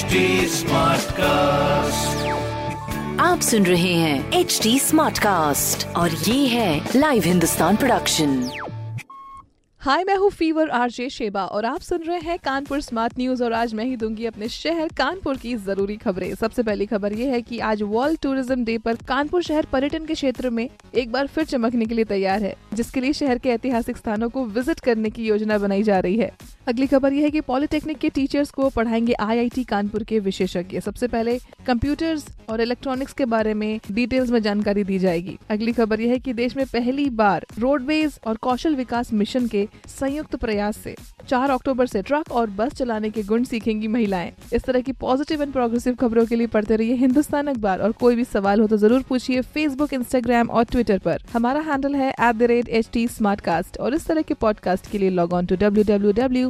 HD cast आप सुन रहे हैं एच डी स्मार्ट कास्ट और ये है लाइव हिंदुस्तान प्रोडक्शन हाय मैं हूँ फीवर आरजे शेबा और आप सुन रहे हैं कानपुर स्मार्ट न्यूज़ और आज मैं ही दूँगी अपने शहर कानपुर की ज़रूरी खबरें। सबसे पहली खबर ये है कि आज वर्ल्ड टूरिज़्म डे पर कानपुर शहर पर्यटन के क्षेत्र में एक बार फिर चमकने के लिए तैयार है जिसके लिए शहर के ऐतिहासिक स्थानों को विज़िट करने की योजना बनाई जा रही है। अगली खबर यह है कि पॉलिटेक्निक के टीचर्स को पढ़ाएँगे आईआईटी कानपुर के विशेषज्ञ। सबसे पहले कंप्यूटर्स और इलेक्ट्रॉनिक्स के बारे में डिटेल्स में जानकारी दी जाएगी। अगली खबर यह है कि देश में पहली बार रोडवेज़ और कौशल विकास मिशन के संयुक्त प्रयास से 4 अक्टूबर से ट्रक और बस चलाने के गुण सीखेंगी महिलाएँ। इस तरह की पॉजिटिव एंड प्रोग्रेसिव खबरों के लिए पढ़ते रहिए हिंदुस्तान अखबार। और कोई भी सवाल हो तो ज़रूर पूछिए फेसबुक इंस्टाग्राम और ट्विटर पर। हमारा हैंडल है एट और इस तरह के पॉडकास्ट के लिए log on to W W W